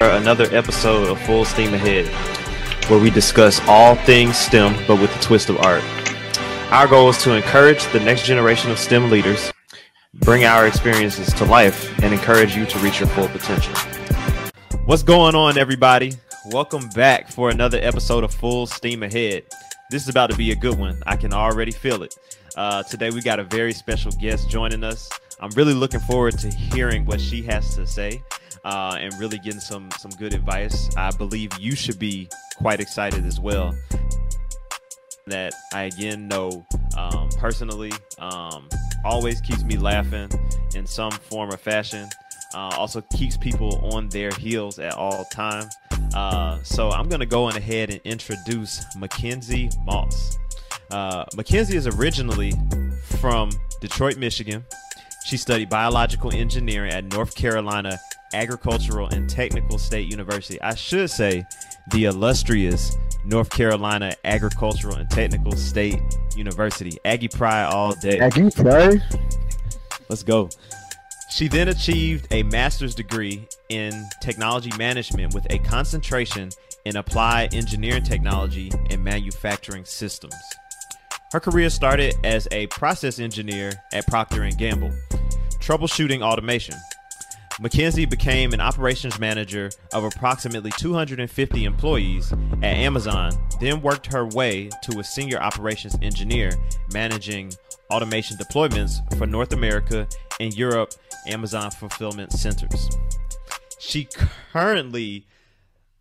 another episode of Full Steam Ahead, where we discuss all things STEM but with a twist of art. Our goal is to encourage the next generation of STEM leaders, bring our experiences to life, and encourage you to reach your full potential. What's going on, everybody? Welcome back for another episode of Full Steam Ahead. This is about to be a good one. I can already feel it. Uh, today, we got a very special guest joining us. I'm really looking forward to hearing what she has to say uh, and really getting some some good advice. I believe you should be quite excited as well. That I again know um, personally um, always keeps me laughing in some form or fashion. Uh, also keeps people on their heels at all times. Uh, so I'm gonna go on ahead and introduce Mackenzie Moss. Uh, Mackenzie is originally from Detroit, Michigan. She studied biological engineering at North Carolina Agricultural and Technical State University. I should say the illustrious North Carolina Agricultural and Technical State University. Aggie Pride all day. Aggie Pride. Let's go. She then achieved a master's degree in technology management with a concentration in applied engineering technology and manufacturing systems. Her career started as a process engineer at Procter & Gamble, troubleshooting automation. Mackenzie became an operations manager of approximately 250 employees at Amazon, then worked her way to a senior operations engineer managing automation deployments for North America and Europe Amazon fulfillment centers. She currently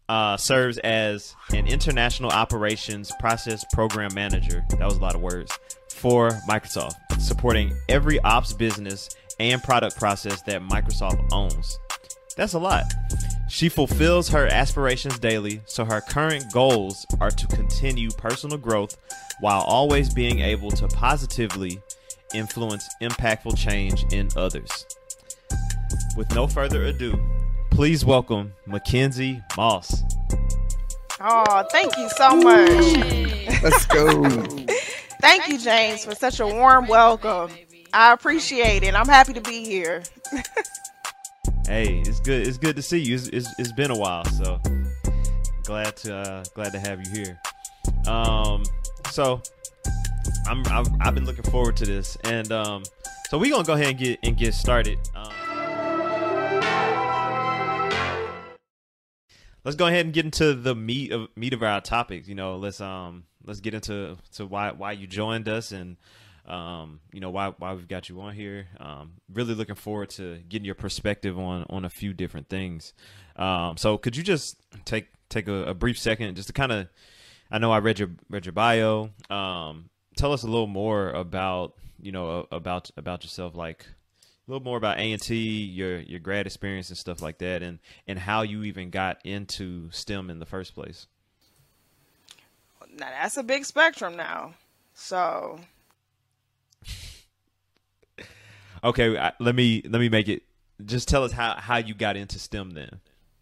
uh, serves as an international operations process program manager. That was a lot of words for Microsoft, supporting every ops business and product process that Microsoft owns. That's a lot. She fulfills her aspirations daily, so her current goals are to continue personal growth while always being able to positively influence impactful change in others. With no further ado, please welcome Mackenzie Moss. Oh, thank you so much. Let's go. thank you, James, for such a warm welcome. I appreciate it. I'm happy to be here. hey, it's good. It's good to see you. It's, it's, it's been a while, so glad to uh, glad to have you here. Um, so I'm I've, I've been looking forward to this, and um, so we're gonna go ahead and get and get started. Um, let's go ahead and get into the meat of meat of our topics. You know, let's um let's get into to why why you joined us and um, you know why why we've got you on here. Um, really looking forward to getting your perspective on on a few different things. Um, so could you just take take a, a brief second just to kind of I know I read your read your bio. Um, tell us a little more about you know about about yourself, like a little more about A and T, your your grad experience and stuff like that, and and how you even got into STEM in the first place. Now that's a big spectrum now. So Okay, let me let me make it. Just tell us how how you got into STEM then.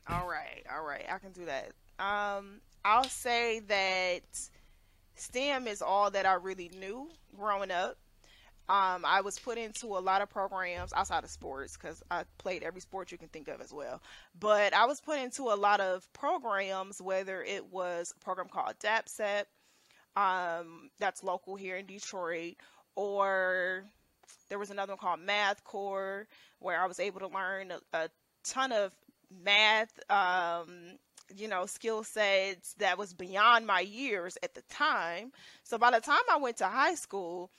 All right, all right, I can do that. Um, I'll say that STEM is all that I really knew growing up. Um, I was put into a lot of programs outside of sports because I played every sport you can think of as well. But I was put into a lot of programs, whether it was a program called DAPCEP, um, that's local here in Detroit, or there was another one called Math Corps where I was able to learn a, a ton of math, um, you know, skill sets that was beyond my years at the time. So by the time I went to high school,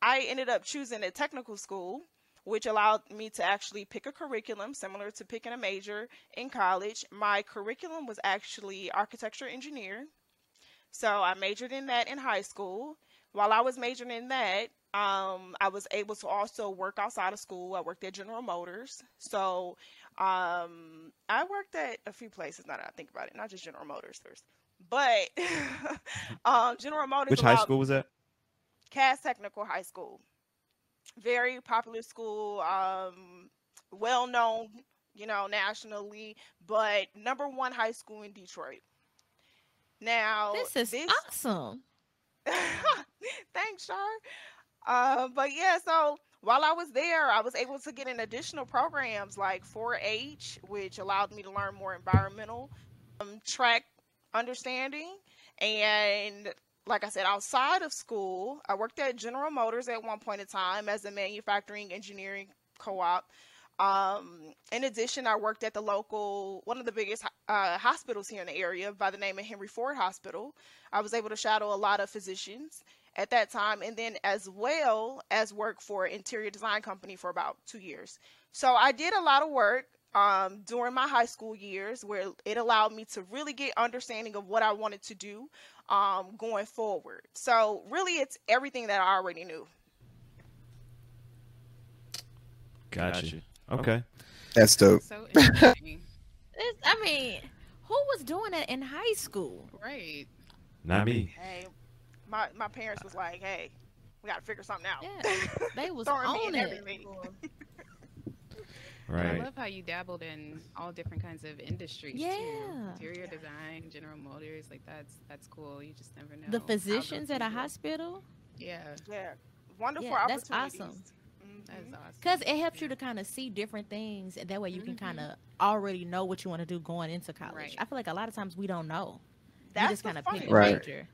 I ended up choosing a technical school, which allowed me to actually pick a curriculum similar to picking a major in college. My curriculum was actually architecture engineer. So I majored in that in high school. While I was majoring in that, um, I was able to also work outside of school. I worked at General Motors. So um, I worked at a few places now that I think about it, not just General Motors first. But um, General Motors. Which high school was that? Cass Technical High School. Very popular school, um, well known, you know, nationally, but number one high school in Detroit. Now, this is this... awesome. Thanks, Char. Uh, but yeah, so while I was there, I was able to get in additional programs like 4-H, which allowed me to learn more environmental um, track understanding. And like I said, outside of school, I worked at General Motors at one point in time as a manufacturing engineering co-op. Um, in addition, I worked at the local, one of the biggest uh, hospitals here in the area by the name of Henry Ford Hospital. I was able to shadow a lot of physicians at that time, and then as well as work for an interior design company for about two years. So I did a lot of work um, during my high school years where it allowed me to really get understanding of what I wanted to do um, going forward. So really, it's everything that I already knew. Gotcha. gotcha. Okay. That's dope. So. I mean, who was doing it in high school? Right. Not me. Hey, my my parents was like, "Hey, we got to figure something out." Yeah, they was on it. Right. I love how you dabbled in all different kinds of industries yeah. too. Interior design, General Motors, like that's that's cool. You just never know. The physicians at a hospital. Yeah. Yeah. Wonderful yeah, That's awesome. That's awesome. Because it helps you to kind of see different things, and that way you mm-hmm. can kind of already know what you want to do going into college. Right. I feel like a lot of times we don't know. That's just kind of pick a right. major.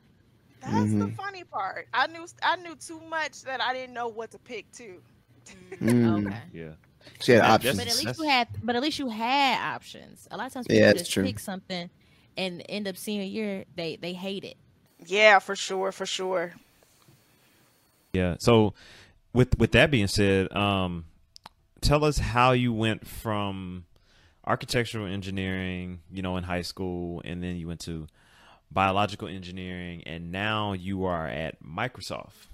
That's mm-hmm. the funny part. I knew I knew too much that I didn't know what to pick too. Mm. Okay. Yeah. She had options. But at least you had. But at least you had options. A lot of times people yeah, just true. pick something and end up senior year they they hate it. Yeah, for sure, for sure. Yeah. So with with that being said, um, tell us how you went from architectural engineering, you know, in high school, and then you went to biological engineering, and now you are at Microsoft.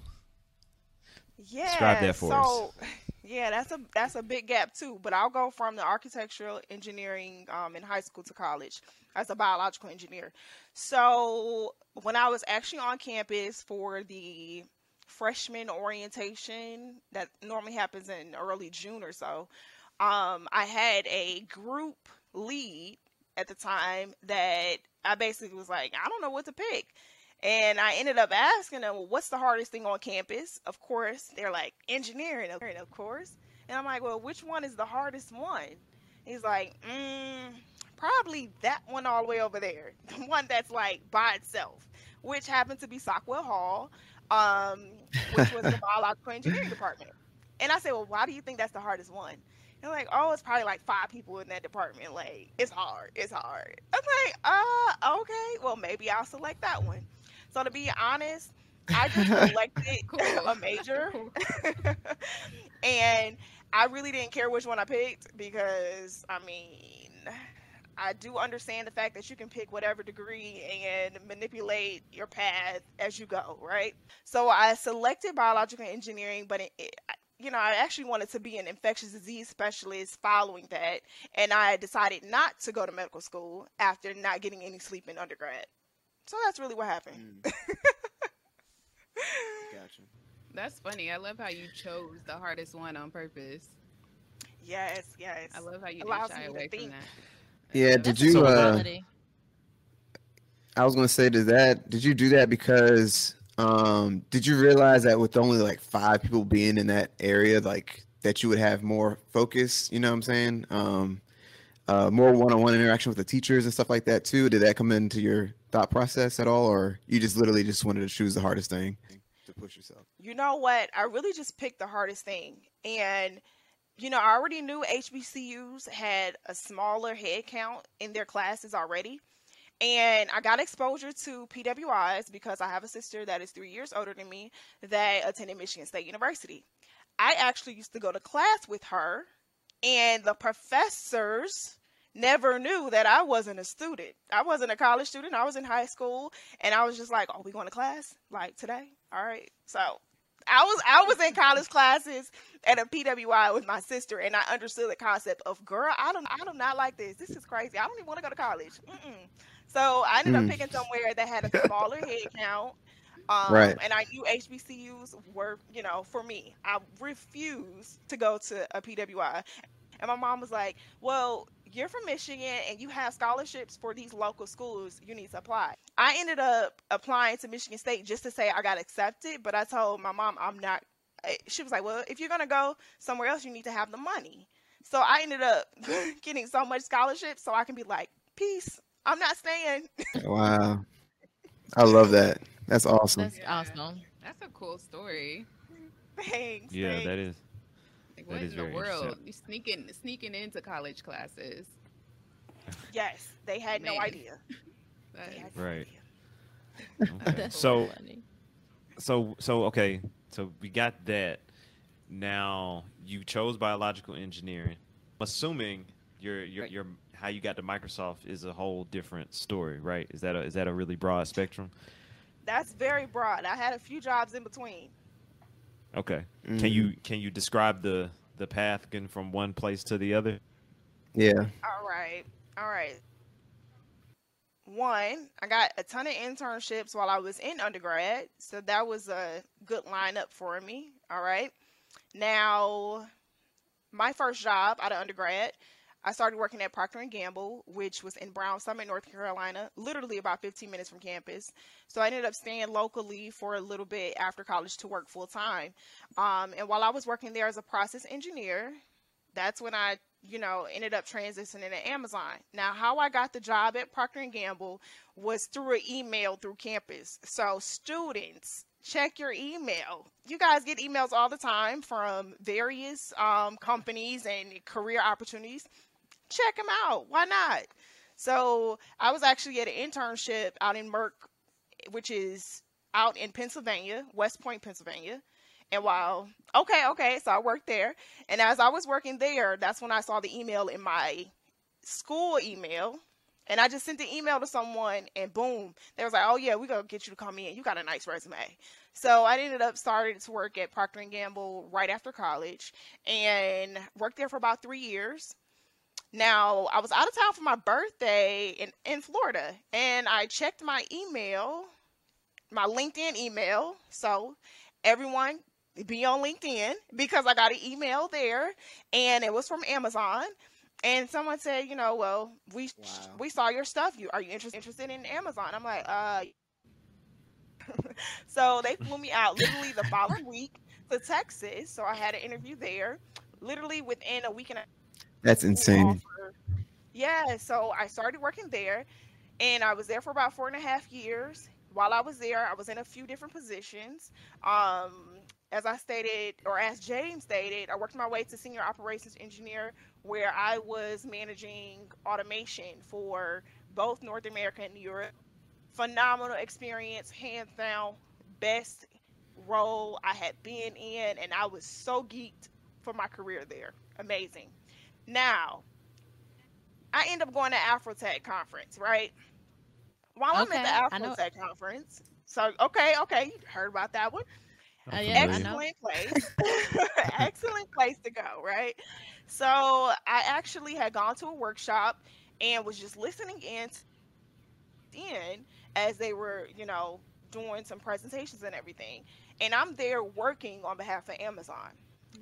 Yeah. Describe that for so, us. Yeah, that's a that's a big gap too. But I'll go from the architectural engineering um, in high school to college as a biological engineer. So when I was actually on campus for the freshman orientation that normally happens in early June or so, um, I had a group lead at the time that I basically was like, I don't know what to pick. And I ended up asking them, well, what's the hardest thing on campus? Of course, they're like, engineering, of course. And I'm like, well, which one is the hardest one? He's like, mm, probably that one all the way over there. The one that's like by itself, which happened to be Sockwell Hall um, which was the biological engineering department. And I said, well, why do you think that's the hardest one? Like, oh, it's probably like five people in that department. Like, it's hard. It's hard. I'm like, uh, okay. Well, maybe I'll select that one. So to be honest, I just selected cool. a major, and I really didn't care which one I picked because I mean, I do understand the fact that you can pick whatever degree and manipulate your path as you go, right? So I selected biological engineering, but it, it, you know, I actually wanted to be an infectious disease specialist following that, and I decided not to go to medical school after not getting any sleep in undergrad. So that's really what happened. Mm. gotcha. That's funny. I love how you chose the hardest one on purpose. Yes, yes. I love how you didn't shy away from that. Yeah, did you? Uh, I was gonna say, did that? Did you do that because? Um, did you realize that with only like five people being in that area, like that you would have more focus? You know what I'm saying? Um, uh, more one-on-one interaction with the teachers and stuff like that too. Did that come into your thought process at all, or you just literally just wanted to choose the hardest thing to push yourself? You know what? I really just picked the hardest thing, and you know, I already knew HBCUs had a smaller head count in their classes already. And I got exposure to PWIs because I have a sister that is three years older than me that attended Michigan State University. I actually used to go to class with her, and the professors never knew that I wasn't a student. I wasn't a college student. I was in high school, and I was just like, "Oh, we going to class like today? All right." So I was I was in college classes at a PWI with my sister, and I understood the concept of girl. I don't I do not like this. This is crazy. I don't even want to go to college. Mm-mm. So I ended mm. up picking somewhere that had a smaller head count. Um, right. And I knew HBCUs were, you know, for me. I refused to go to a PWI. And my mom was like, well, you're from Michigan and you have scholarships for these local schools, you need to apply. I ended up applying to Michigan State just to say I got accepted, but I told my mom I'm not she was like, well, if you're gonna go somewhere else, you need to have the money. So I ended up getting so much scholarship so I can be like, peace. I'm not staying. wow. I love that. That's awesome. That's awesome. That's a cool story. Thanks. Yeah, thanks. that is. Like, what That is in the world? You sneaking sneaking into college classes. Yes, they had no idea. That They had no Right. idea. Okay. That's So funny. so so okay. So we got that. Now you chose biological engineering. I'm Assuming your your Right. your how you got to Microsoft is a whole different story, right? Is that a is that a really broad spectrum? That's very broad. I had a few jobs in between. Okay. Mhm. Can you can you describe the the path getting from one place to the other? Yeah. All right. All right. One, I got a ton of internships while I was in undergrad, so that was a good lineup for me. All right. Now, my first job out of undergrad, I started working at Procter Gamble, which was in Brown Summit, North Carolina, literally about 15 minutes from campus. So I ended up staying locally for a little bit after college to work full time. Um, and while I was working there as a process engineer, that's when I, you know, ended up transitioning to Amazon. Now, how I got the job at Procter Gamble was through an email through campus. So, students, check your email. You guys get emails all the time from various um, companies and career opportunities. Check them out. Why not? So, I was actually at an internship out in Merck, which is out in Pennsylvania, West Point, Pennsylvania. And while, okay, okay, so I worked there. And as I was working there, that's when I saw the email in my school email. And I just sent the email to someone, and boom, they was like, "Oh yeah, we gonna get you to come in. You got a nice resume." So I ended up starting to work at Procter and Gamble right after college, and worked there for about three years. Now I was out of town for my birthday in in Florida, and I checked my email, my LinkedIn email. So everyone be on LinkedIn because I got an email there and it was from Amazon. And someone said, you know, well, we Wow. we saw your stuff. You are you interested interested in Amazon? I'm like, uh so they flew me out literally the following week to Texas. So I had an interview there. Literally within a week and a That's insane. Yeah, so I started working there and I was there for about four and a half years. While I was there, I was in a few different positions. Um, as I stated, or as James stated, I worked my way to senior operations engineer, where I was managing automation for both North America and Europe. Phenomenal experience, hands down, best role I had been in, and I was so geeked for my career there. Amazing. Now, I end up going to Afrotech conference, right? While I'm at the know- Afrotech conference, so okay, okay, you heard about that one. Uh, yeah, I familiar. know. Excellent place. Excellent place to go, right? So I actually had gone to a workshop and was just listening in in as they were, you know, doing some presentations and everything. And I'm there working on behalf of Amazon.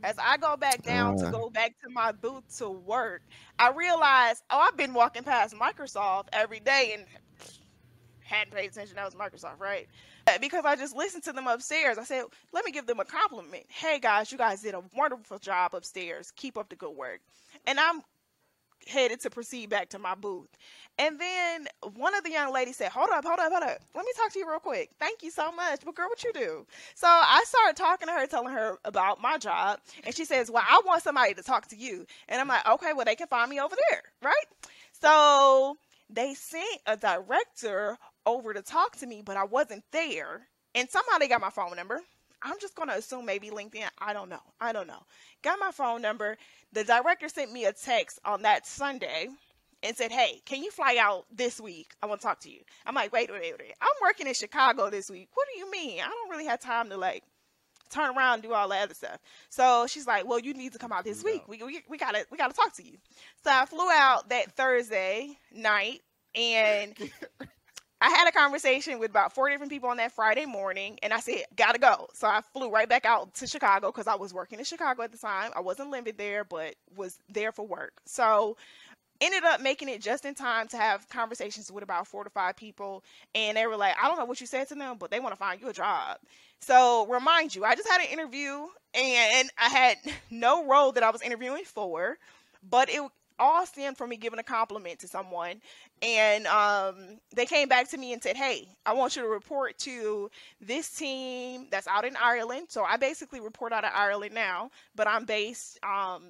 As I go back down to Ah. go back to my booth to work, I realized, oh, I've been walking past Microsoft every day and hadn't paid attention. That was Microsoft, right? Uh, Because I just listened to them upstairs. I said, let me give them a compliment. Hey guys, you guys did a wonderful job upstairs. Keep up the good work. And I'm headed to proceed back to my booth. And then one of the young ladies said, Hold up, hold up, hold up. Let me talk to you real quick. Thank you so much. But girl, what you do? So I started talking to her, telling her about my job. And she says, Well, I want somebody to talk to you. And I'm like, Okay, well, they can find me over there, right? So they sent a director over to talk to me, but I wasn't there. And somehow they got my phone number. I'm just gonna assume maybe LinkedIn. I don't know. I don't know. Got my phone number. The director sent me a text on that Sunday and said, Hey, can you fly out this week? I want to talk to you. I'm like, wait, wait, wait, wait. I'm working in Chicago this week. What do you mean? I don't really have time to like turn around and do all that other stuff. So she's like, Well, you need to come out this week. We, we, we gotta we gotta talk to you. So I flew out that Thursday night and I had a conversation with about four different people on that Friday morning, and I said, "Gotta go." So I flew right back out to Chicago because I was working in Chicago at the time. I wasn't living there, but was there for work. So ended up making it just in time to have conversations with about four to five people and they were like i don't know what you said to them but they want to find you a job so remind you i just had an interview and i had no role that i was interviewing for but it all stemmed from me giving a compliment to someone and um, they came back to me and said, "Hey, I want you to report to this team that's out in Ireland." So I basically report out of Ireland now, but I'm based um,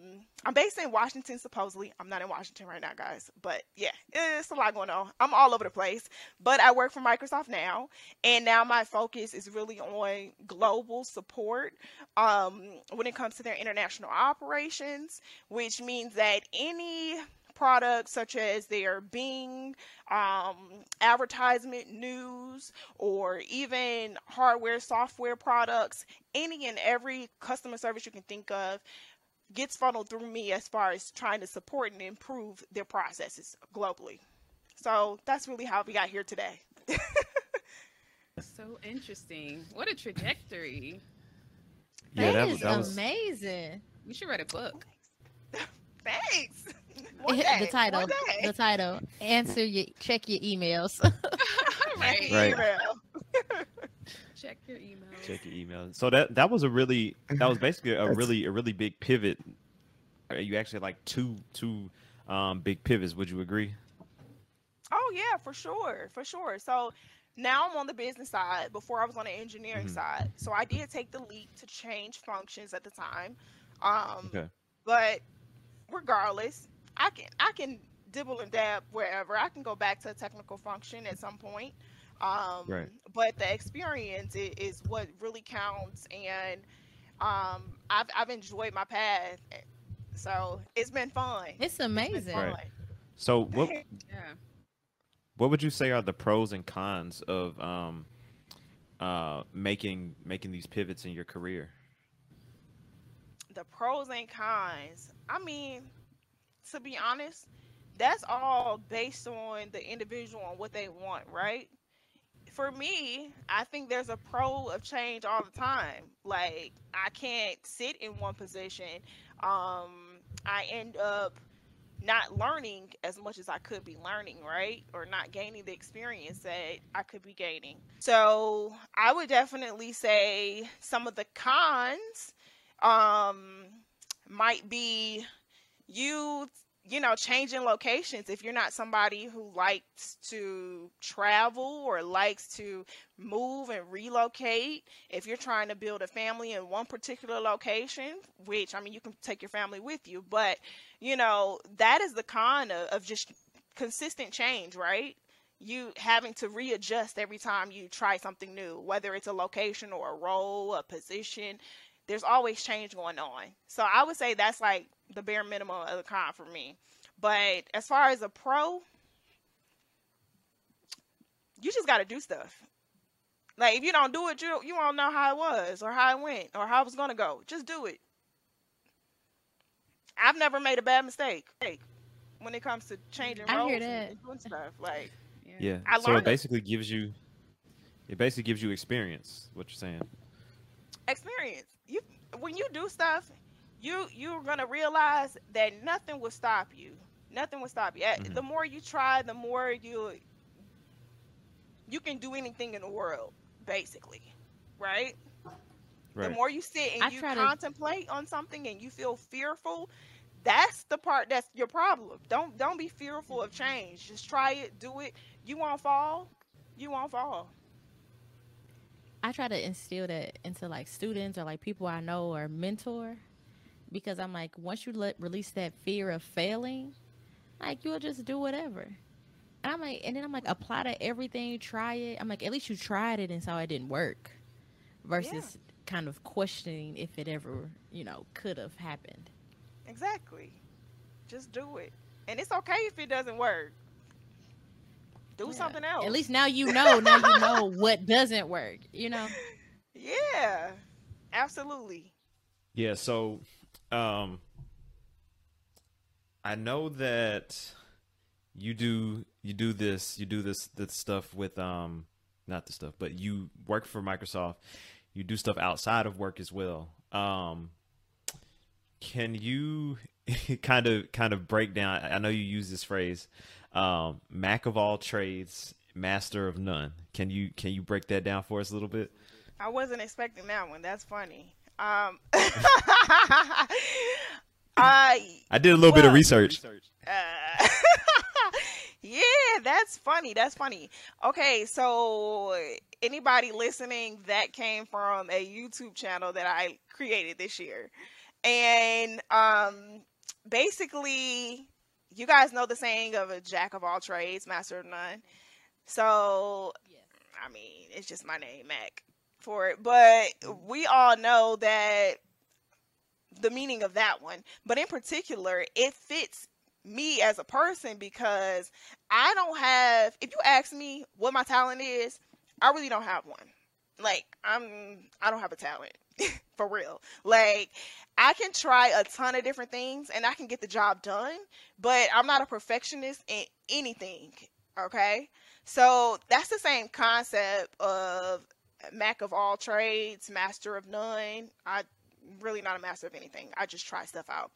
I'm based in Washington supposedly. I'm not in Washington right now, guys, but yeah, it's a lot going on. I'm all over the place, but I work for Microsoft now, and now my focus is really on global support um, when it comes to their international operations, which means that any products such as their Bing um, advertisement news or even hardware, software products, any and every customer service you can think of gets funneled through me as far as trying to support and improve their processes globally. So that's really how we got here today. so interesting. What a trajectory. Yeah, that, that is that was... amazing. You should write a book. Thanks. the title. The title. Answer your check your emails. right. right. check your email. Check your email. So that that was a really that was basically a really a really big pivot. You actually like two two um, big pivots. Would you agree? Oh yeah, for sure, for sure. So now I'm on the business side. Before I was on the engineering mm-hmm. side. So I did take the leap to change functions at the time. Um, okay. But regardless, I can I can dibble and dab wherever. I can go back to a technical function at some point. Um, right. But the experience is, is, what really counts, and um, I've I've enjoyed my path, so it's been fun. It's amazing. It's right. So what? yeah. What would you say are the pros and cons of um, uh, making making these pivots in your career? The pros and cons. I mean, to be honest, that's all based on the individual and what they want, right? For me, I think there's a pro of change all the time. Like I can't sit in one position. Um, I end up not learning as much as I could be learning, right? Or not gaining the experience that I could be gaining. So I would definitely say some of the cons um, might be you you know changing locations. If you're not somebody who likes to travel or likes to move and relocate if you're trying to build a family in one particular location which i mean you can take your family with you but you know that is the con of, of just consistent change right? You having to readjust every time you try something new whether it's a location or a role a position there's always change going on. So i would say that's like the bare minimum of the con for me. But as far as a pro, you just got to do stuff. Like if you don't do it, you you won't know how it was or how it went or how it was gonna go. Just do it. I've never made a bad mistake when it comes to changing roles and doing stuff. Like yeah, yeah. so it basically it. gives you it basically gives you experience. What you're saying? Experience. You when you do stuff, you you're gonna realize that nothing will stop you. Nothing will stop you. Mm-hmm. The more you try, the more you you can do anything in the world, basically, right? right. The more you sit and I you contemplate to... on something and you feel fearful, that's the part that's your problem. Don't don't be fearful of change. Just try it, do it. You won't fall. You won't fall. I try to instill that into like students or like people I know or mentor because I'm like, once you let release that fear of failing, like you'll just do whatever. And I'm like, and then I'm like, apply to everything, try it. I'm like, at least you tried it and saw it didn't work, versus yeah. kind of questioning if it ever, you know, could have happened. Exactly. Just do it, and it's okay if it doesn't work. Do yeah. something else. At least now you know. now you know what doesn't work. You know. Yeah, absolutely. Yeah. So um, I know that you do you do this you do this this stuff with um not the stuff but you work for Microsoft you do stuff outside of work as well um can you kind of kind of break down. I know you use this phrase, um, "Mac of all trades, master of none." Can you can you break that down for us a little bit? I wasn't expecting that one. That's funny. Um, I I did a little well, bit of research. Uh, yeah, that's funny. That's funny. Okay, so anybody listening, that came from a YouTube channel that I created this year, and um, basically, you guys know the saying of a jack of all trades, master of none. So, I mean, it's just my name, Mac, for it. But we all know that the meaning of that one. But in particular, it fits me as a person because I don't have if you ask me what my talent is, I really don't have one. Like I'm I don't have a talent. for real. Like I can try a ton of different things and I can get the job done, but I'm not a perfectionist in anything. Okay? So that's the same concept of Mac of all trades, master of none. I really not a master of anything. I just try stuff out.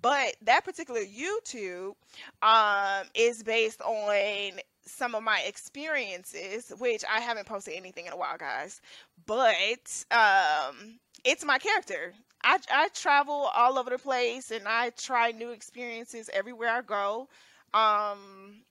But that particular YouTube um, is based on some of my experiences, which I haven't posted anything in a while, guys. But um, it's my character. I, I travel all over the place and I try new experiences everywhere I go. Um,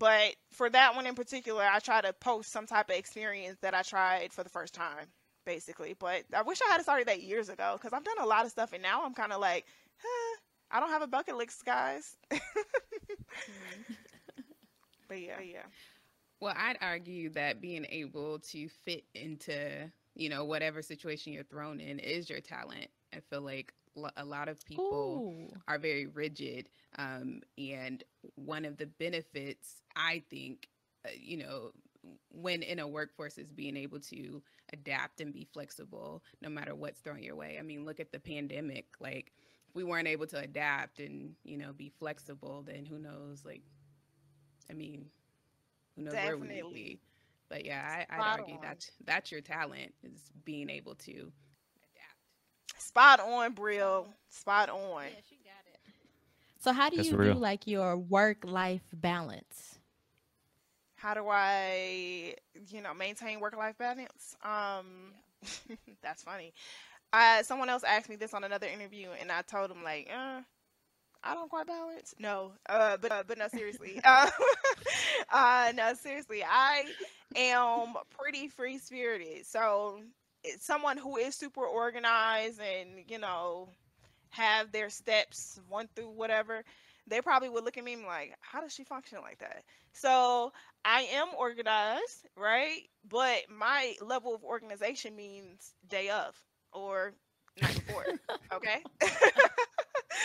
but for that one in particular, I try to post some type of experience that I tried for the first time basically. But I wish I had started that years ago because I've done a lot of stuff, and now I'm kind of like, huh, I don't have a bucket list, guys. but yeah, yeah. Well, I'd argue that being able to fit into you know whatever situation you're thrown in is your talent. I feel like a lot of people Ooh. are very rigid, um, and one of the benefits I think, uh, you know, when in a workforce is being able to adapt and be flexible no matter what's thrown your way. I mean, look at the pandemic. Like, if we weren't able to adapt and, you know, be flexible, then who knows? Like, I mean, who knows Definitely. where we would be. But yeah, I, I'd argue that that's your talent is being able to adapt. Spot on, Brill. Spot on. Yeah, she got it. So, how do that's you real. do like your work life balance? how do I, you know, maintain work life balance? Um, yeah. that's funny. Uh, someone else asked me this on another interview, and I told them like, uh, I don't quite balance. No, uh, but uh, but no, seriously. uh, uh, no, seriously. I am pretty free spirited. So Eh, someone who is super organized and you know have their steps one through whatever they probably would look at me like, how does she function like that? So I am organized, right? But my level of organization means day of or night before. okay.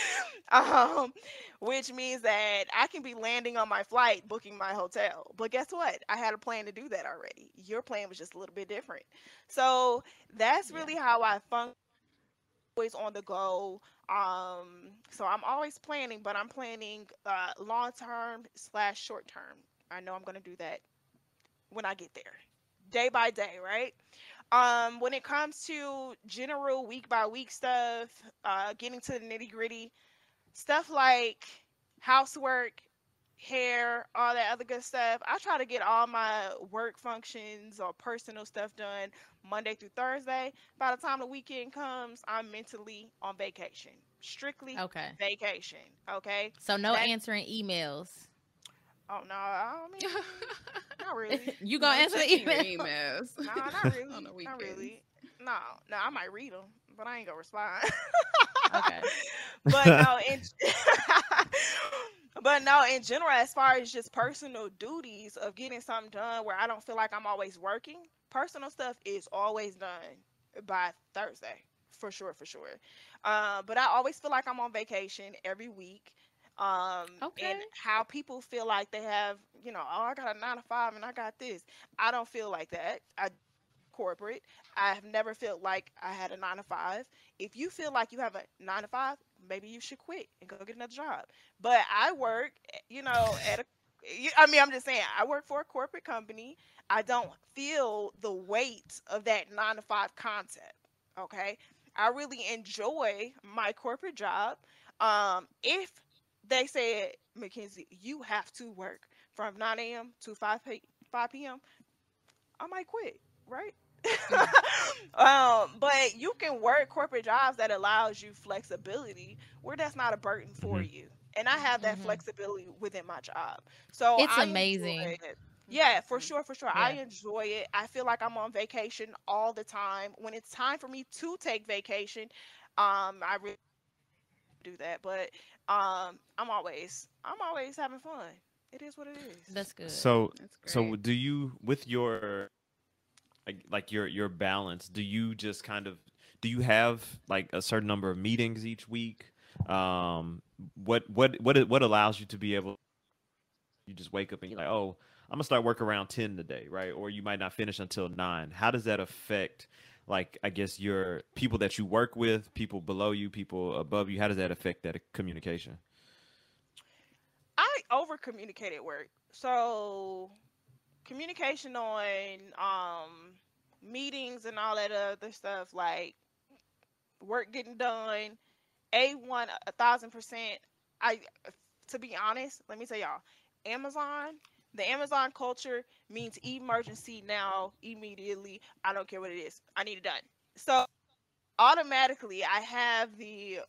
um, which means that I can be landing on my flight, booking my hotel. But guess what? I had a plan to do that already. Your plan was just a little bit different. So that's really yeah. how I function. Always on the go. Um, so I'm always planning, but I'm planning uh, long term slash short term. I know I'm gonna do that when I get there, day by day, right? Um, when it comes to general week by week stuff, uh, getting to the nitty gritty, stuff like housework, hair, all that other good stuff. I try to get all my work functions or personal stuff done Monday through Thursday. By the time the weekend comes, I'm mentally on vacation. Strictly okay. vacation. Okay. So no answering emails. Oh no, I don't mean not really. you gonna no, answer the email? emails? no, not really. not really. No, no, I might read them, but I ain't gonna respond. okay. But no, in, but no, in general, as far as just personal duties of getting something done where I don't feel like I'm always working, personal stuff is always done by Thursday for sure, for sure. Uh, but I always feel like I'm on vacation every week. Um, okay. and how people feel like they have, you know, oh, I got a nine to five and I got this. I don't feel like that. I corporate. I have never felt like I had a nine to five. If you feel like you have a nine to five, maybe you should quit and go get another job. But I work, eh, you know, at a I mean, I'm just saying, I work for a corporate company. I don't feel the weight of that nine to five concept. Okay. I really enjoy my corporate job. Um, if they said, Mackenzie, you have to work from 9 a.m. to 5 p- 5 p.m., I might quit, right? um, but you can work corporate jobs that allows you flexibility where that's not a burden for Mhm. you. And I have that Mhm. flexibility within my job. So It's I amazing. it. Yeah, for sure, for sure. I enjoy it. I feel like I'm on vacation all the time. When it's time for me to take vacation, um, I really do that. But um, I'm always, I'm always having fun. It is what it is. That's good. So That's so do you with your like like your your balance do you just kind of do you have like a certain number of meetings each week um what what what what allows you to be able you just wake up and you're like oh i'm gonna start work around 10 today right or you might not finish until 9 how does that affect like i guess your people that you work with people below you people above you how does that affect that communication I over communicate at work. So communication on um meetings and all that other stuff like work getting done a1 a thousand percent i to be honest let me tell y'all amazon the amazon culture means emergency now immediately. I don't care what it is. I need it done. So automatically i have the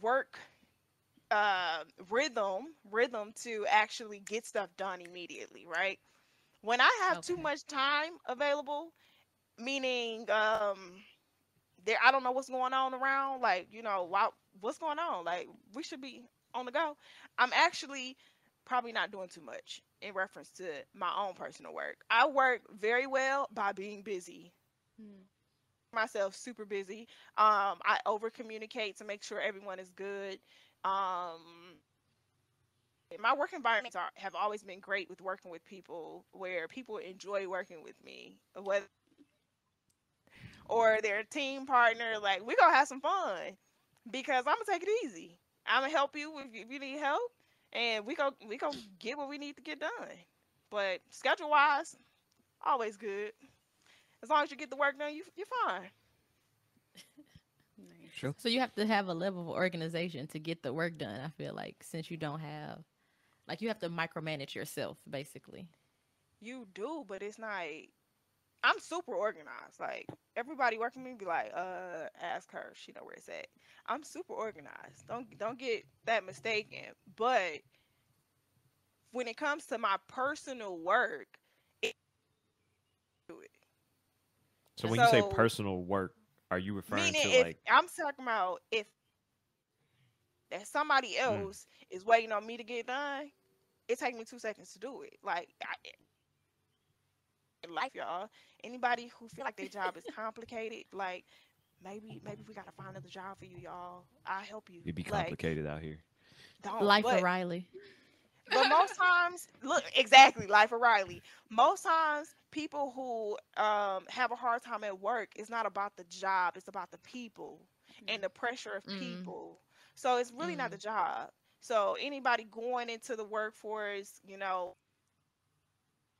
work uh, rhythm rhythm to actually get stuff done immediately right? When i have too much time available meaning um there i don't know what's going on around like you know why, what's going on? Like we should be on the go. I'm actually probably not doing too much in reference to my own personal work. I work very well by being busy. Mm. myself super busy. Um i over communicate to make sure everyone is good. Um my work environments are, have always been great with working with people where people enjoy working with me whether or their team partner like we're gonna have some fun because i'm gonna take it easy. I'm gonna help you, if you need help and we go we gonna get what we need to get done but schedule wise always good as long as you get the work done you, you're fine Nice. Sure. So you have to have a level of organization to get the work done. I feel like since you don't have, like, you have to micromanage yourself, basically. You do, but it's not. I'm super organized. Like everybody working with me be like, uh, ask her. She know where it's at. I'm super organized. Don't don't get that mistaken. But when it comes to my personal work, it do it. so when you say personal work are you referring to like I'm talking about if that somebody Mm. else is waiting on me to get done, it takes me two seconds to do it. Like I, life, y'all. Anybody who feel like their job is complicated, like maybe maybe we gotta find another job for you, y'all. I'll help you. it'd be Like, complicated out here don't, Life but, of Riley. but most times, look exactly life of Riley. Most times, people who um have a hard time at work, it's not about the job; it's about the people and the pressure of Mm. people. So it's really not the job. So anybody going into the workforce, you know,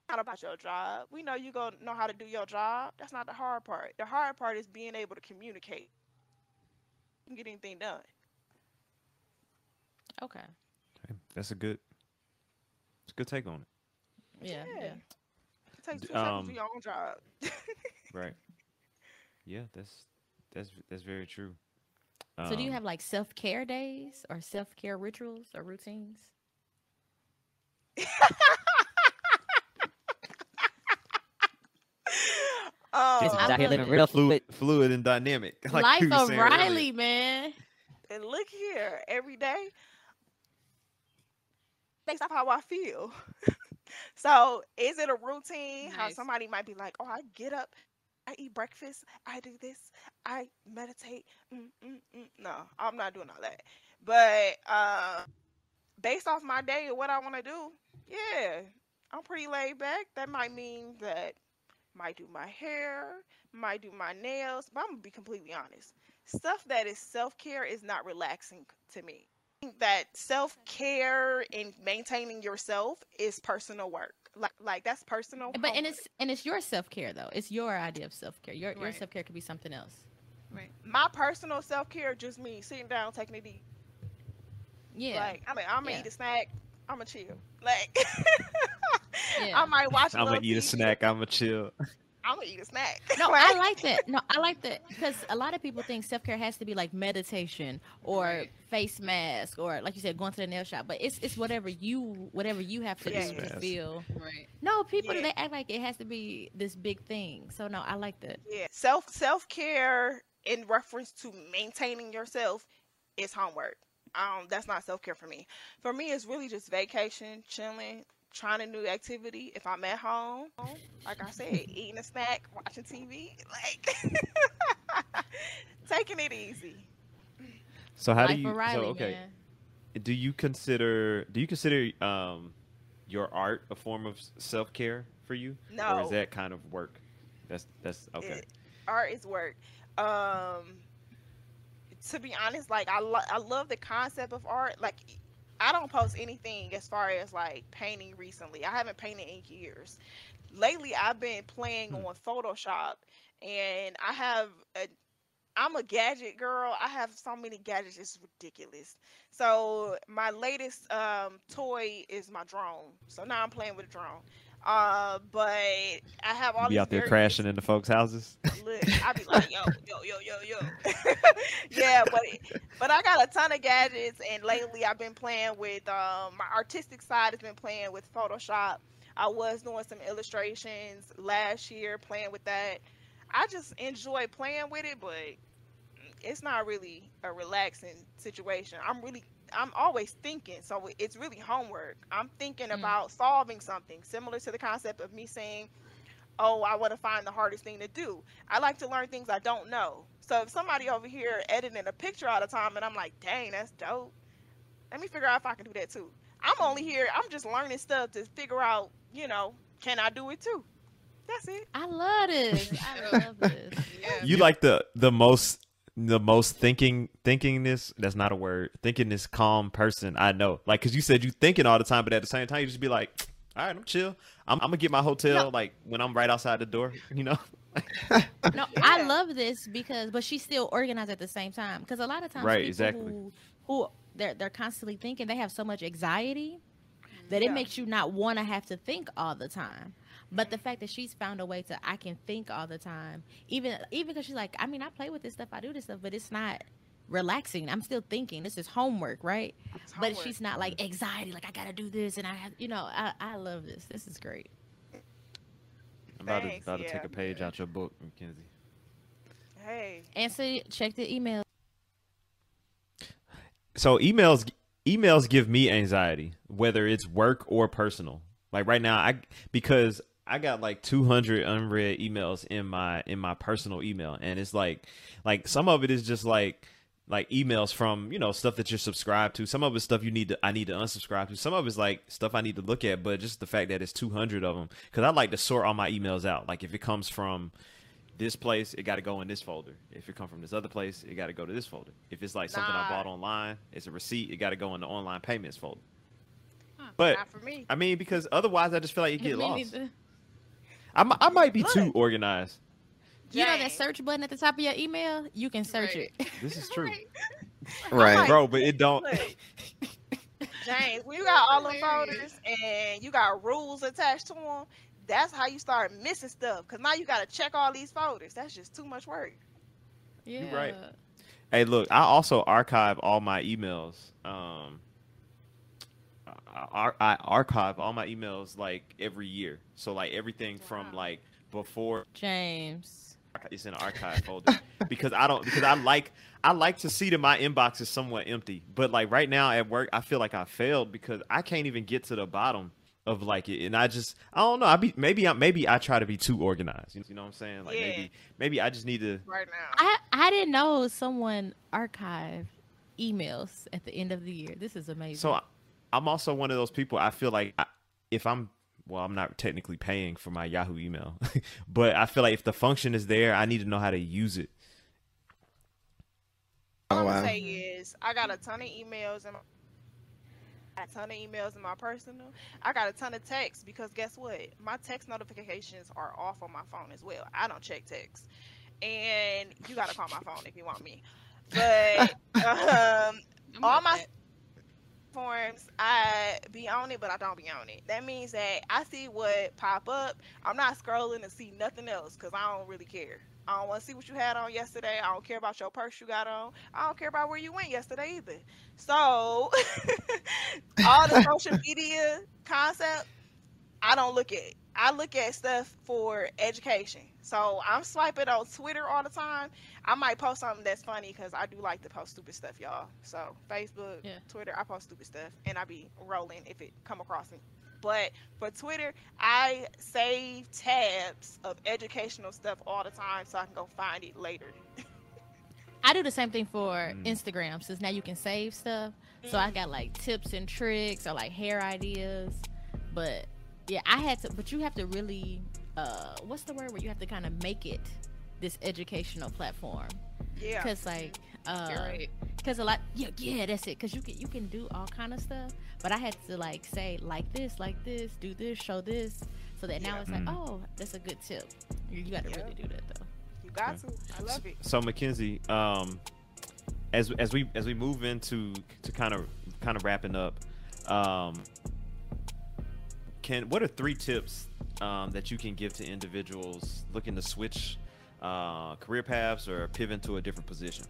not about your job. We know you're gonna know how to do your job. That's not the hard part. The hard part is being able to communicate and get anything done. Okay. Okay, that's a good it's a good take on it Yeah. Yeah. Yeah. It takes D- two seconds to um, do your own job. right yeah that's that's that's very true So do you Um, have like self care days or self care rituals or routines? um, This is I out here living real fluid fluid. fluid and dynamic like Life we of saying earlier. Riley, man. and look here, every day, based off how I feel. so, is it a routine? How somebody might be like, "Oh, I get up, I eat breakfast, I do this, I meditate." Mm, mm, mm. No, I'm not doing all that. But uh, based off my day and what I want to do, yeah, I'm pretty laid back. That might mean that might do my hair, might do my nails, but I'm gonna be completely honest. Stuff that is self care is not relaxing to me. That self care and maintaining yourself is personal work. Like, like that's personal. But and it's and it's your self care though. It's your idea of self care. Your your self care could be something else. Right. my personal self care just means sitting down, taking a deep Yeah. Like I'm, I'm gonna yeah. eat a snack. I'm gonna chill. Like yeah. I might watch. I'm gonna eat TV. a snack. I'm gonna chill. I'm gonna eat a snack. No, I like that. No, I like that because a lot of people think self care has to be like meditation or face mask or like you said, going to the nail shop. But it's it's whatever you whatever you have to yes. do to feel. Right. No, people yeah. they act like it has to be this big thing. So no, I like that. Yeah, self self care in reference to maintaining yourself is homework. Um, that's not self care for me. For me, it's really just vacation, chilling, trying a new activity. If I'm at home, like I said, eating a snack, watching TV, like taking it easy. So how Life do you? Riley, so okay, man. do you consider do you consider um your art a form of self care for you? No, or is that kind of work? That's that's okay. It, art is work. Um, to be honest, like I lo- I love the concept of art. Like I don't post anything as far as like painting recently. I haven't painted in years. Lately, I've been playing hmm. on Photoshop, and I have a. I'm a gadget girl. I have so many gadgets, it's ridiculous. So my latest um, toy is my drone. So now I'm playing with a drone. Uh, but I have all. You be out there crashing into folks' houses. Look, I be like, yo, yo, yo, yo, yo. yeah, but but I got a ton of gadgets, and lately I've been playing with um, my artistic side has been playing with Photoshop. I was doing some illustrations last year, playing with that. I just enjoy playing with it, but it's not really a relaxing situation. I'm really I'm always thinking, so it's really homework. I'm thinking mm. about solving something similar to the concept of me saying, "Oh, I want to find the hardest thing to do." I like to learn things I don't know. So if somebody over here editing a picture all the time, and I'm like, "Dang, that's dope," let me figure out if I can do that too. I'm only here. I'm just learning stuff to figure out, you know, can I do it too? That's it. I love this. I love this. yeah. You like the the most the most thinking thinkingness that's not a word thinking this calm person i know. Like because you said you thinking all the time but at the same time you just be like all right i'm chill. I'm, I'm gonna get my hotel no. like when i'm right outside the door you know? No i love this because but she's still organized at the same time because a lot of times right exactly. who, who they're they're constantly thinking they have so much anxiety that yeah. it makes you not want to have to think all the time but the fact that she's found a way to I can think all the time, even even because she's like, I mean, I play with this stuff, I do this stuff, but it's not relaxing. I'm still thinking. This is homework, right? Homework. But she's not like anxiety, like I gotta do this, and I have, you know, I, I love this. This is great. I'm about, Thanks, to, about yeah. to take a page out your book, Makenzie. Hey. Answer. Check the email. So emails emails give me anxiety, whether it's work or personal. Like right now, I because I got like 200 unread emails in my in my personal email, and it's like like some of it is just like like emails from you know stuff that you're subscribed to. Some of it's stuff you need to I need to unsubscribe to. Some of it's like stuff I need to look at, but just the fact that it's 200 of them because I like to sort all my emails out. Like if it comes from this place, it got to go in this folder. If it come from this other place, it got to go to this folder. If it's like something. I bought online, it's a receipt. It got to go in the online payments folder. Huh, but me. I mean, because otherwise, I just feel like you get lost. I, I might be Look. too organized. You know that search button at the top of your email? You can search right. it. This is true. right, bro. But it don't. James, when you got all the folders and you got rules attached to them, that's how you start missing stuff. Cause now you got to check all these folders. That's just too much work. Yeah. You're right. Hey, look, I also archive all my emails. Um, I, I archive all my emails like every year. So like everything wow. from like before James. It's in an archive folder because I don't because I like I like to see that my inbox is somewhat empty. But like right now at work, I feel like I failed because I can't even get to the bottom of like it, and I just I don't know. I be maybe I maybe I try to be too organized. You know what I'm saying? Like yeah. maybe maybe I just need to right now. I I didn't know someone archived emails at the end of the year. This is amazing. So I'm also one of those people. I feel like I, if I'm well, I'm not technically paying for my Yahoo email, but I feel like if the function is there, I need to know how to use it. All I'm say is, I got a ton of emails and a ton of emails in my personal. I got a ton of texts because guess what? My text notifications are off on my phone as well. I don't check texts, and you got to call my phone if you want me. But um, all my platforms, I be on it, but I don't be on it. That means that I see what pop up. I'm not scrolling to see nothing else because I don't really care. I don't want to see what you had on yesterday. I don't care about your purse you got on. I don't care about where you went yesterday either. So, all the social media concept, I don't look at. I look at stuff for education. So I'm swiping on Twitter all the time. I might post something that's funny because I do like to post stupid stuff, y'all. So Facebook, yeah. Twitter, I post stupid stuff, and I be rolling if it come across me. But for Twitter, I save tabs of educational stuff all the time so I can go find it later. I do the same thing for mm. Instagram since now you can save stuff. Mm. So I mm. got like tips and tricks or like hair ideas. But yeah, I had to, but you have to really, uh, what's the word where you have to kind of make it this educational platform? Yeah. Because like, uh, right. Because a lot, yeah, yeah, that's it. Because you can you can do all kind of stuff, but I had to like say like this, like this, do this, show this, so that now yeah. it's like, mm. oh, that's a good tip. You, you got to really do that though. You got okay. to. I love it. So Makenzie, um, as as we as we move into to kind of kind of wrapping up, um, can what are three tips um, that you can give to individuals looking to switch uh, career paths or pivot to a different position?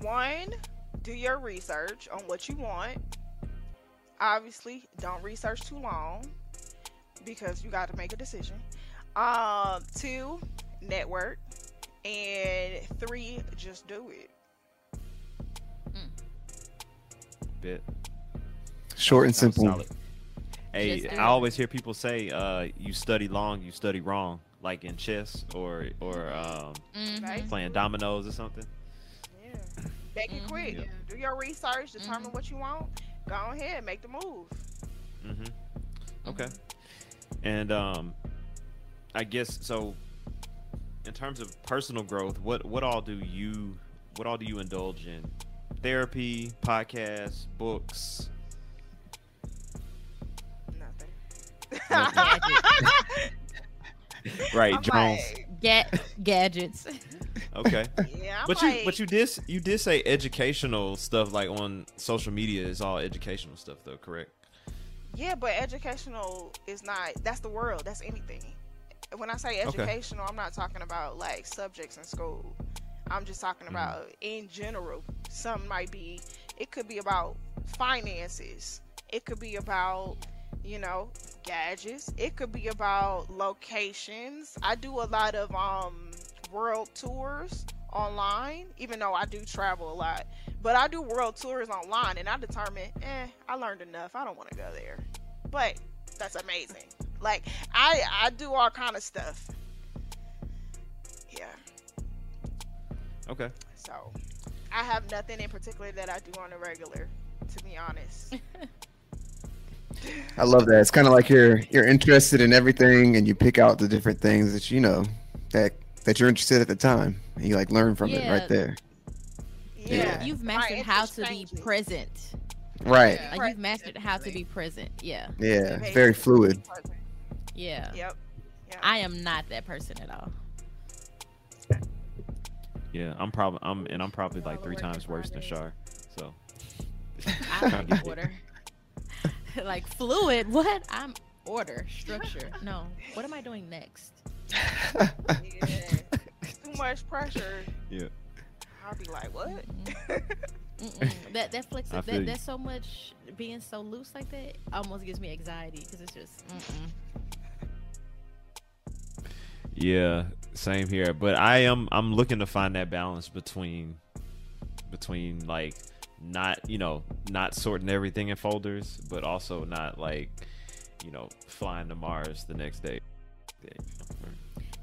One, do your research on what you want. Obviously, don't research too long because you got to make a decision. Um, two, network, and three, just do it. Mm. Bit Short and simple. Solid. Hey, I always hear people say, uh, "You study long, you study wrong," like in chess or or um, mm-hmm. playing dominoes or something. Yeah, make it quick. Yeah. Do your research, determine mm-hmm. what you want. Go ahead, make the move. Mm-hmm. Okay. And um, I guess so. In terms of personal growth, what what all do you what all do you indulge in? Therapy, podcasts, books, right, I'm Jones. Like, Get gadgets. Okay. Yeah, I'm but like, you but you did you did say educational stuff like on social media is all educational stuff though, correct? Yeah, but educational is not that's the world. That's anything. When I say educational, okay. I'm not talking about like subjects in school. I'm just talking mm-hmm. about mm-hmm. in general. Some might be it could be about finances. It could be about you know, gadgets. It could be about locations. I do a lot of um world tours online, even though I do travel a lot. But I do world tours online and I determine, eh, I learned enough. I don't want to go there. But that's amazing. Like I I do all kind of stuff. Yeah. Okay. So I have nothing in particular that I do on a regular, to be honest. I love that. It's kind of like you're you're interested in everything, and you pick out the different things that you know that that you're interested at the time, and you like learn from yeah. it right there. Yeah, yeah. you've mastered right, how to be present. Right. Like you've mastered how to be present. Yeah. Yeah. Very fluid. Yeah. Yep. yep. I am not that person at all. Yeah, I'm probably I'm and I'm probably like three times worse than Shar. So I like water. like fluid. What? I'm order structure. No. What am I doing next? yeah. Too much pressure. Yeah. I'll be like, what? Mm-hmm. Mm-mm. That that flex that, that's so much being so loose like that almost gives me anxiety because it's just. Mm-mm. Yeah, same here. But I am I'm looking to find that balance between between like not you know not sorting everything in folders, but also not like you know flying to Mars the next day.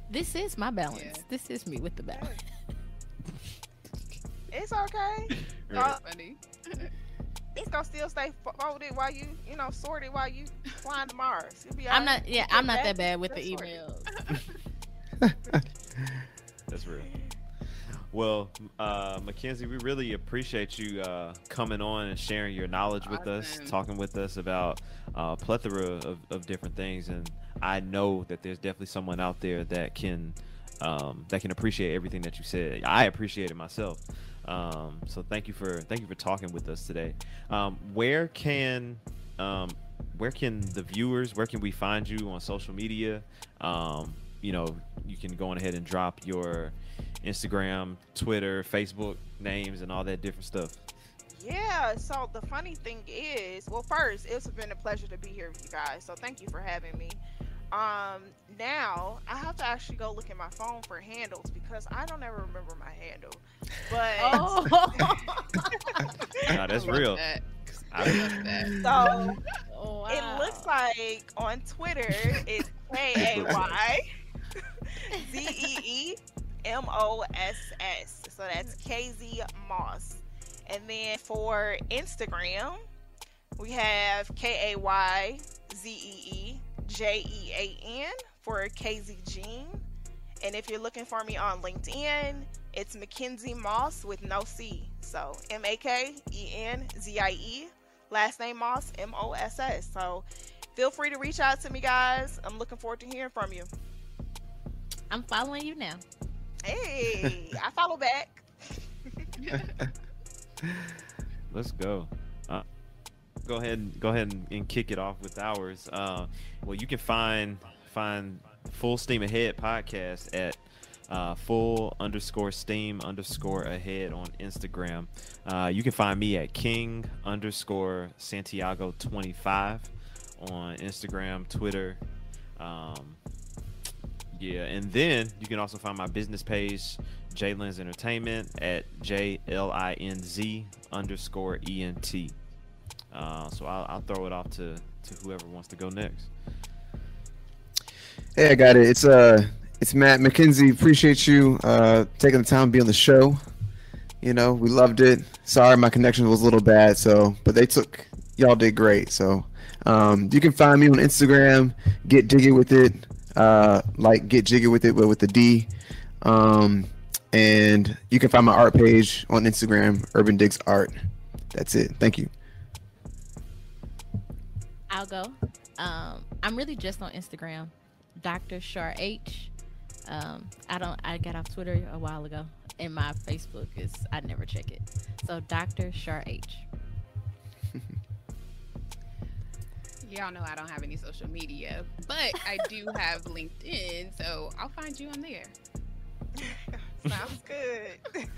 This is my balance. Yeah. This is me with the balance. it's okay. Right. funny. it's gonna still stay folded while you, you know, sorted while you flying to Mars. I'm not. Yeah, I'm not that bad with the emails. That's real. Well, uh, Makenzie, we really appreciate you uh, coming on and sharing your knowledge with us, talking with us about a uh, plethora of, of different things. And I know that there's definitely someone out there that can um, that can appreciate everything that you said. I appreciate it myself. Um, so thank you for thank you for talking with us today. Um, where can um, where can the viewers where can we find you on social media? Um, you know, you can go on ahead and drop your Instagram, Twitter, Facebook names, and all that different stuff. Yeah, so the funny thing is, well, first, it's been a pleasure to be here with you guys. So thank you for having me. Um, now I have to actually go look at my phone for handles because I don't ever remember my handle. But Oh. Nah, that's real. That. I- so Oh, it looks like on Twitter it's K A Y Z E E M O S S. So that's mm-hmm. KZ Moss. And then for Instagram, we have K A Y Z E E J E A N for KZ Jean. And if you're looking for me on LinkedIn, it's Makenzie Moss with no C. So M A K E N Z I E. Last name Moss, M O S S. So feel free to reach out to me, guys. I'm looking forward to hearing from you. I'm following you now. Hey, I follow back. Let's go. Uh, go ahead and go ahead and, and kick it off with ours. Uh, well, you can find find Full Steam Ahead podcast at uh, full underscore steam underscore ahead on Instagram. Uh, you can find me at King underscore Santiago twenty five on Instagram, Twitter. Um, yeah, and then you can also find my business page, Jlinz Entertainment, at J L I N Z underscore E N T. Uh, so I'll, I'll throw it off to, to whoever wants to go next. Hey, I got it. It's uh, it's Matt McKenzie. Appreciate you uh taking the time to be on the show. You know, we loved it. Sorry, my connection was a little bad. So, but they took y'all did great. So, um, you can find me on Instagram. Get digging with it. Uh, like get jiggy with it, but with the D. Um, and you can find my art page on Instagram, Urban Digs Art. That's it. Thank you. I'll go. Um, I'm really just on Instagram, Dr. Shar H. Um, I don't. I got off Twitter a while ago, and my Facebook is I never check it. So Dr. Shar H. Y'all know I don't have any social media, but I do have LinkedIn, so I'll find you on there. Sounds good.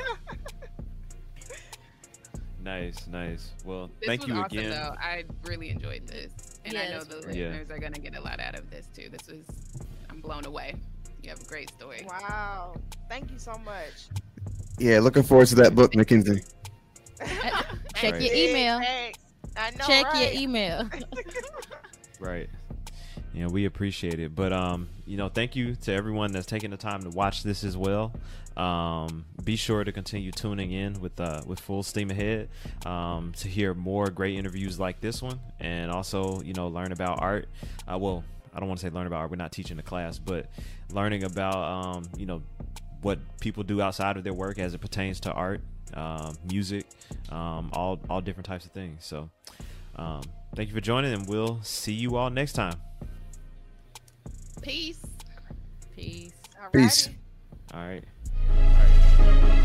Nice, nice. Well, This thank was you awesome, again. though. I really enjoyed this, and I know the great. Yeah. listeners are gonna get a lot out of this too. This was, I'm blown away. You have a great story. wow. Thank you so much. Yeah, looking forward to that book, Makenzie. Check Right. your email. Thanks. I know, Check right? your email. Right. Yeah, we appreciate it. But um, you know, thank you to everyone that's taking the time to watch this as well. Um, be sure to continue tuning in with uh with full steam ahead um, to hear more great interviews like this one, and also you know learn about art. Uh, well, I don't want to say learn about art. We're not teaching a class, but learning about um, you know what people do outside of their work as it pertains to art, um, music, um, all all different types of things. So. Um, thank you for joining, and we'll see you all next time. Peace. Peace. Alrighty. Peace. All right. All right.